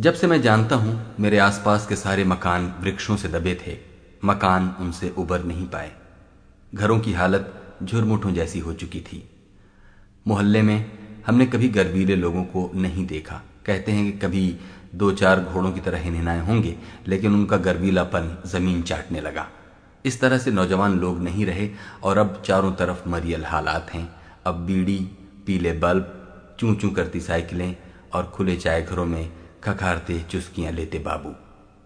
जब से मैं जानता हूँ, मेरे आसपास के सारे मकान वृक्षों से दबे थे, मकान उनसे उबर नहीं पाए। घरों की हालत झुरमुठों जैसी हो चुकी थी। मोहल्ले में हमने कभी गर्वीले लोगों को नहीं देखा। कहते हैं कि कभी दो चार घोड़ों की तरह हिनहिनाए होंगे, लेकिन उनका गर्वीलापन ज़मीन चाटने लगा। इस तरह से नौजवान लोग नहीं रहे, और अब चारों तरफ़ मरियल हालात हैं। अब बीड़ी, पीले बल्ब चूं चूं करती साइकिलें और खुले चाय घरों में खखारते चुस्कियाँ लेते बाबू।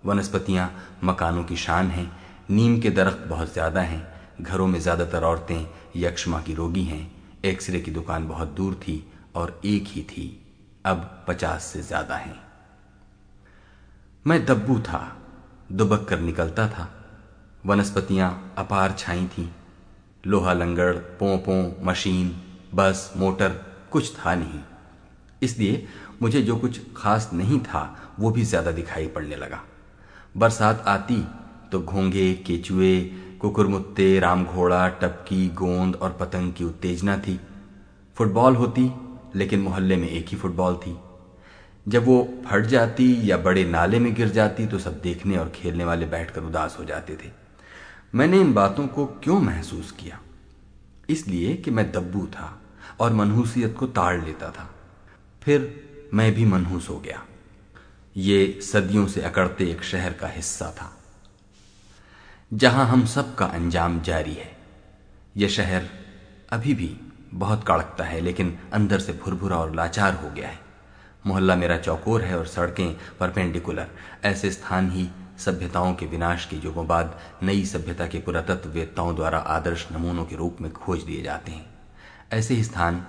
वनस्पतियाँ मकानों की शान हैं, नीम के दरख्त बहुत ज़्यादा हैं, घरों में ज़्यादातर औरतें यक्षमा की रोगी हैं, एक्सरे की दुकान बहुत दूर थी और एक ही थी, अब पचास से ज़्यादा हैं। मैं दब्बू था, दुबक कर निकलता था। वनस्पतियाँ अपार छाई थीं, लोहा लंगड़ पों मशीन, बस, मोटर, कुछ था नहीं। इसलिए मुझे जो कुछ खास नहीं था, वो भी ज़्यादा दिखाई पड़ने लगा। बरसात आती तो घोंगे केचुए, कुकुरमुत्ते राम घोड़ा टपकी, गोंद और पतंग की उत्तेजना थी। फुटबॉल होती, लेकिन मोहल्ले में एक ही फुटबॉल थी। जब वो फट जाती या बड़े नाले में गिर जाती तो सब देखने और खेलने वाले बैठकर उदास हो जाते थे। मैंने इन बातों को क्यों महसूस किया? इसलिए कि मैं दब्बू था और मनहूसियत को ताड़ लेता था। फिर मैं भी मनहूस हो गया। ये सदियों से अकड़ते एक शहर का हिस्सा था, जहाँ हम सब का अंजाम जारी है। यह शहर अभी भी बहुत कड़कता है, लेकिन अंदर से भुरभुरा और लाचार हो गया है। मोहल्ला मेरा चौकोर है और सड़कें परपेंडिकुलर। ऐसे स्थान ही सभ्यताओं के विनाश के युगों बाद नई सभ्यता के पुरातत्ववेत्ताओं द्वारा आदर्श नमूनों के रूप में खोज दिए जाते हैं। ऐसे ही स्थान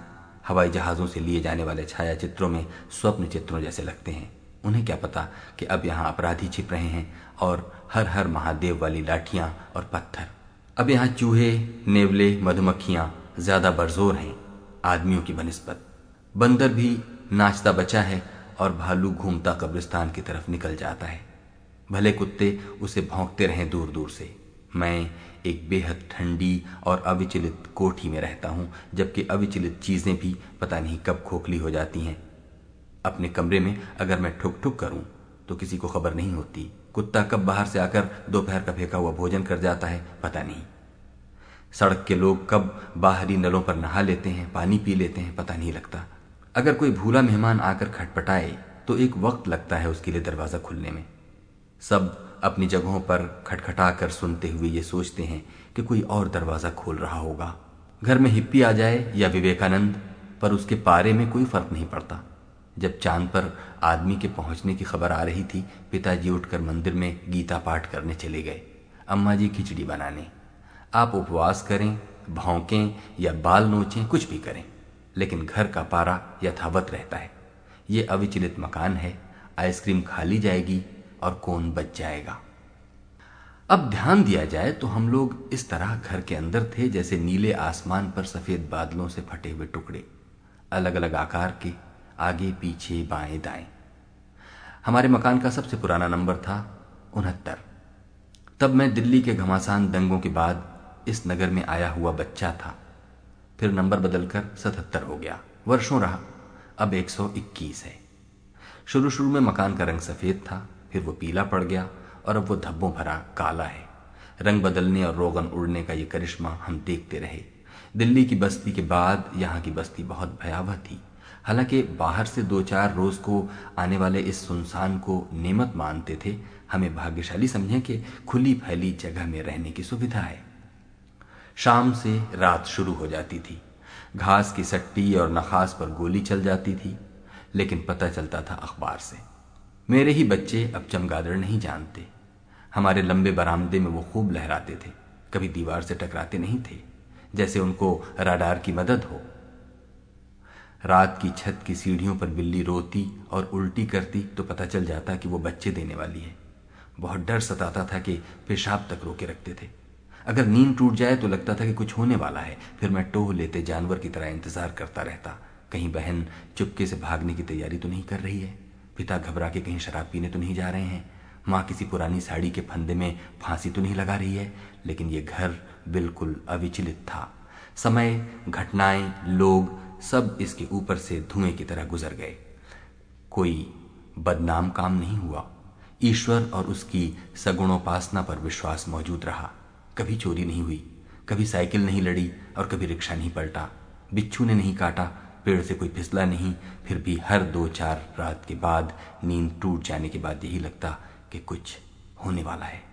हवाई जहाजों से लिए जाने वाले छाया चित्रों में स्वप्न चित्रों जैसे लगते हैं। उन्हें क्या पता कि अब यहाँ अपराधी छिप रहे हैं और हर हर महादेव वाली लाठियाँ और पत्थर। अब यहाँ चूहे, नेवले, मधुमक्खियाँ ज़्यादा बरजोर हैं, आदमियों की बनस्पत बंदर भी नाचता बचा है और भालू घूमता कब्रिस्तान की तरफ़ निकल जाता है। भले कुत्ते उसे भौंकते रहें दूर दूर से। मैं एक बेहद ठंडी और अविचलित कोठी में रहता हूँ, जबकि अविचलित चीज़ें भी पता नहीं कब खोखली हो जाती हैं। अपने कमरे में अगर मैं ठुक ठुक करूँ तो किसी को खबर नहीं होती। कुत्ता कब बाहर से आकर दोपहर का फेंका हुआ भोजन कर जाता है, पता नहीं। सड़क के लोग कब बाहरी नलों पर नहा लेते हैं, पानी पी लेते हैं, पता नहीं लगता। अगर कोई भूला मेहमान आकर खटपटाए तो एक वक्त लगता है उसके लिए दरवाज़ा खुलने में। सब अपनी जगहों पर खटखटा कर सुनते हुए ये सोचते हैं कि कोई और दरवाज़ा खोल रहा होगा। घर में हिप्पी आ जाए या विवेकानंद, पर उसके पारे में कोई फ़र्क नहीं पड़ता। जब चाँद पर आदमी के पहुँचने की खबर आ रही थी, पिताजी उठकर मंदिर में गीता पाठ करने चले गए, अम्मा जी खिचड़ी बनाने। आप उपवास करें, भौंकें या बाल नोचें, कुछ भी करें, लेकिन घर का पारा यथावत रहता है। ये अविचलित मकान है, आइसक्रीम खा ली जाएगी और कौन बच जाएगा। अब ध्यान दिया जाए तो हम लोग इस तरह घर के अंदर थे जैसे नीले आसमान पर सफ़ेद बादलों से फटे हुए टुकड़े अलग अलग आकार के, आगे, पीछे, बाएँ, दाएँ। हमारे मकान का सबसे पुराना नंबर था उनहत्तर। तब मैं दिल्ली के घमासान दंगों के बाद इस नगर में आया हुआ बच्चा था। फिर नंबर बदलकर सतहत्तर हो गया। वर्षों रहा। अब 121 है। शुरू शुरू में मकान का रंग सफ़ेद था। फिर वो पीला पड़ गया और अब वो धब्बों भरा काला है। रंग बदलने और रोगन उड़ने का ये करिश्मा हम देखते रहे। दिल्ली की बस्ती के बाद यहाँ की बस्ती बहुत भयावह थी। हालाँकि बाहर से दो चार रोज को आने वाले इस सुनसान को नेमत मानते थे, हमें भाग्यशाली समझें कि खुली फैली जगह में रहने की सुविधा है। शाम से रात शुरू हो जाती थी। घास की सट्टी और नखास पर गोली चल जाती थी, लेकिन पता चलता था अखबार से। मेरे ही बच्चे अब चमगादड़ नहीं जानते। हमारे लंबे बरामदे में वो खूब लहराते थे। कभी दीवार से टकराते नहीं थे, जैसे उनको राडार की मदद हो। रात की छत की सीढ़ियों पर बिल्ली रोती और उल्टी करती तो पता चल जाता कि वो बच्चे देने वाली है। बहुत डर सताता था कि पेशाब तक रोके रखते थे। अगर नींद टूट जाए तो लगता था कि कुछ होने वाला है। फिर मैं टोह लेते जानवर की तरह इंतज़ार करता रहता। कहीं बहन चुपके से भागने की तैयारी तो नहीं कर रही है। पिता घबरा के कहीं शराब पीने तो नहीं जा रहे हैं। माँ किसी पुरानी साड़ी के फंदे में फांसी तो नहीं लगा रही है, लेकिन ये घर बिल्कुल अविचलित था। समय, घटनाएँ, लोग सब इसके ऊपर से धुएँ की तरह गुजर गए। कोई बदनाम काम नहीं हुआ। ईश्वर और उसकी सगुणोपासना पर विश्वास मौजूद रहा। कभी चोरी नहीं हुई, कभी साइकिल नहीं लड़ी और कभी रिक्शा नहीं पलटा। बिच्छू ने नहीं काटा पेड़ से कोई फिसला नहीं, फिर भी हर दो चार रात के बाद नींद टूट जाने के बाद यही लगता कि कुछ होने वाला है।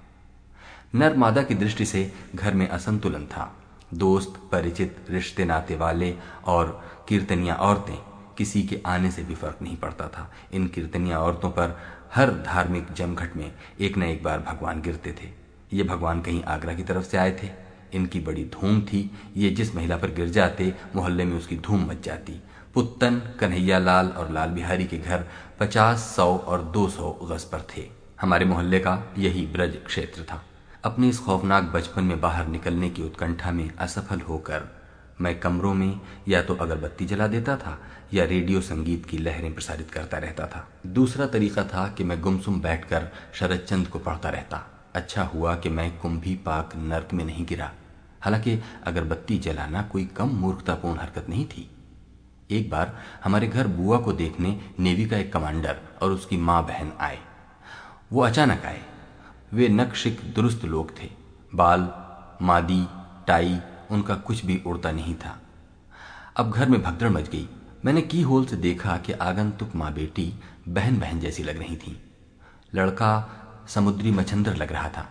नर मादा की दृष्टि से घर में असंतुलन था। दोस्त, परिचित, रिश्ते नाते वाले और कीर्तनिया औरतें किसी के आने से भी फ़र्क नहीं पड़ता था। इन कीर्तनिया औरतों पर हर धार्मिक जमघट में एक न एक बार भगवान गिरते थे। ये भगवान कहीं आगरा की तरफ़ से आए थे। इनकी बड़ी धूम थी। ये जिस महिला पर गिर जाते, मोहल्ले में उसकी धूम मच जाती। पुत्तन कन्हैया लाल और लाल बिहारी के घर पचास, सौ और दो सौ गज पर थे। हमारे मोहल्ले का यही ब्रज क्षेत्र था। अपने इस खौफनाक बचपन में बाहर निकलने की उत्कंठा में असफल होकर मैं कमरों में या तो अगरबत्ती जला देता था या रेडियो संगीत की लहरें प्रसारित करता रहता था। दूसरा तरीका था कि मैं गुमसुम बैठकर शरद चंद को पढ़ता रहता। अच्छा हुआ कि मैं कुंभी पाक नर्क में नहीं गिरा। हालाँकि अगरबत्ती जलाना कोई कम मूर्खतापूर्ण हरकत नहीं थी। एक बार हमारे घर बुआ को देखने नेवी का एक कमांडर और उसकी माँ बहन आए। वो अचानक आए। वे नक्शिक दुरुस्त लोग थे। बाल, मादी, टाई, उनका कुछ भी उड़ता नहीं था। अब घर में भगदड़ मच गई। मैंने की होल से देखा कि आगंतुक माँ बेटी बहन बहन जैसी लग रही थी। लड़का समुद्री मछंदर लग रहा था।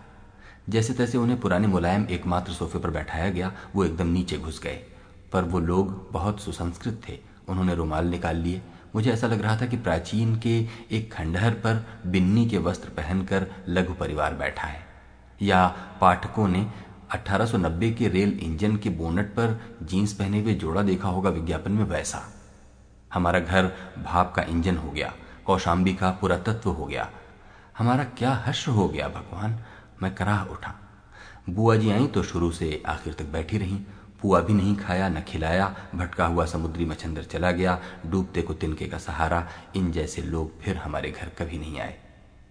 जैसे तैसे उन्हें पुराने मुलायम एकमात्र सोफे पर बैठाया गया, वो एकदम नीचे घुस गए। पर वो लोग बहुत सुसंस्कृत थे। उन्होंने रुमाल निकाल लिए। मुझे ऐसा लग रहा था कि प्राचीन के एक खंडहर पर बिन्नी के वस्त्र पहनकर लघु परिवार बैठा है। या पाठकों ने 1890 के रेल इंजन के बोनट पर जीन्स पहने हुए जोड़ा देखा होगा विज्ञापन में वैसा। हमारा घर भाप का इंजन हो गया, कौशाम्बी का पुरातत्व हो गया। हमारा क्या हर्ष हो गया, भगवान। मैं कराह उठा। बुआ जी आई तो शुरू से आखिर तक बैठी रही। पुआ भी नहीं खाया, न खिलाया, भटका हुआ समुद्री मछंदर चला गया, डूबते को तिनके का सहारा। इन जैसे लोग फिर हमारे घर कभी नहीं आए।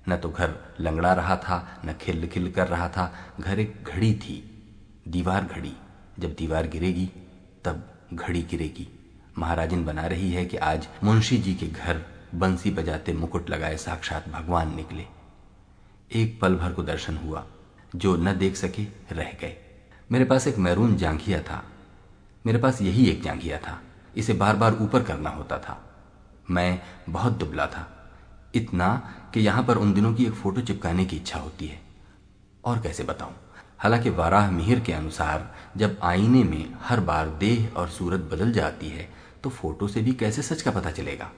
न तो घर लंगड़ा रहा था, न खिल खिल कर रहा था। घर एक घड़ी थी। दीवार घड़ी। जब दीवार गिरेगी, तब घड़ी गिरेगी। महाराजन बना रही है कि आज मुंशी जी के घर बंसी बजाते मुकुट लगाए साक्षात भगवान निकले। एक पल भर को दर्शन हुआ, जो न देख सके रह गए। मेरे पास एक मैरून जांघिया था। मेरे पास यही एक जांघिया था। इसे बार बार ऊपर करना होता था। मैं बहुत दुबला था। इतना कि यहाँ पर उन दिनों की एक फ़ोटो चिपकाने की इच्छा होती है। और कैसे बताऊँ? हालाँकि वाराह मिहिर के अनुसार, जब आईने में हर बार देह और सूरत बदल जाती है तो फ़ोटो से भी कैसे सच का पता चलेगा?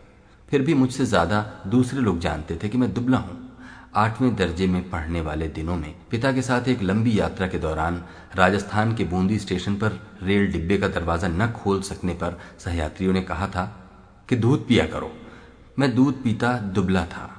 फिर भी मुझसे ज़्यादा दूसरे लोग जानते थे कि मैं दुबला हूँ। आठवें दर्जे में पढ़ने वाले दिनों में पिता के साथ एक लंबी यात्रा के दौरान राजस्थान के बूंदी स्टेशन पर रेल डिब्बे का दरवाज़ा न खोल सकने पर सहयात्रियों ने कहा था कि दूध पिया करो। मैं दूध पीता दुबला था।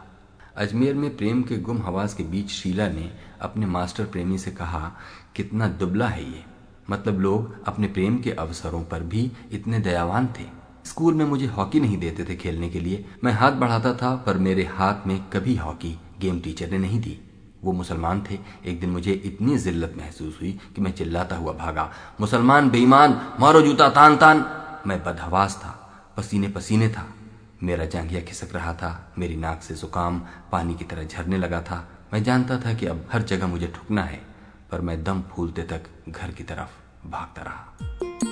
अजमेर में प्रेम के गुम हवास के बीच शीला ने अपने मास्टर प्रेमी से कहा, कितना दुबला है ये। मतलब लोग अपने प्रेम के अवसरों पर भी इतने दयावान थे। स्कूल में मुझे हॉकी नहीं देते थे खेलने के लिए। मैं हाथ बढ़ाता था पर मेरे हाथ में कभी हॉकी गेम टीचर ने नहीं दी। वो मुसलमान थे। एक दिन मुझे इतनी जिल्लत महसूस हुई कि मैं चिल्लाता हुआ भागा। मुसलमान, बेईमान, मारो जूता, तान तान। मैं बदहवास था, पसीने पसीने था। मेरा जांघिया खिसक रहा था, मेरी नाक से जुकाम, पानी की तरह झरने लगा था। मैं जानता था कि अब हर जगह मुझे ठुकना है, पर मैं दम फूलते तक घर की तरफ़ भागता रहा।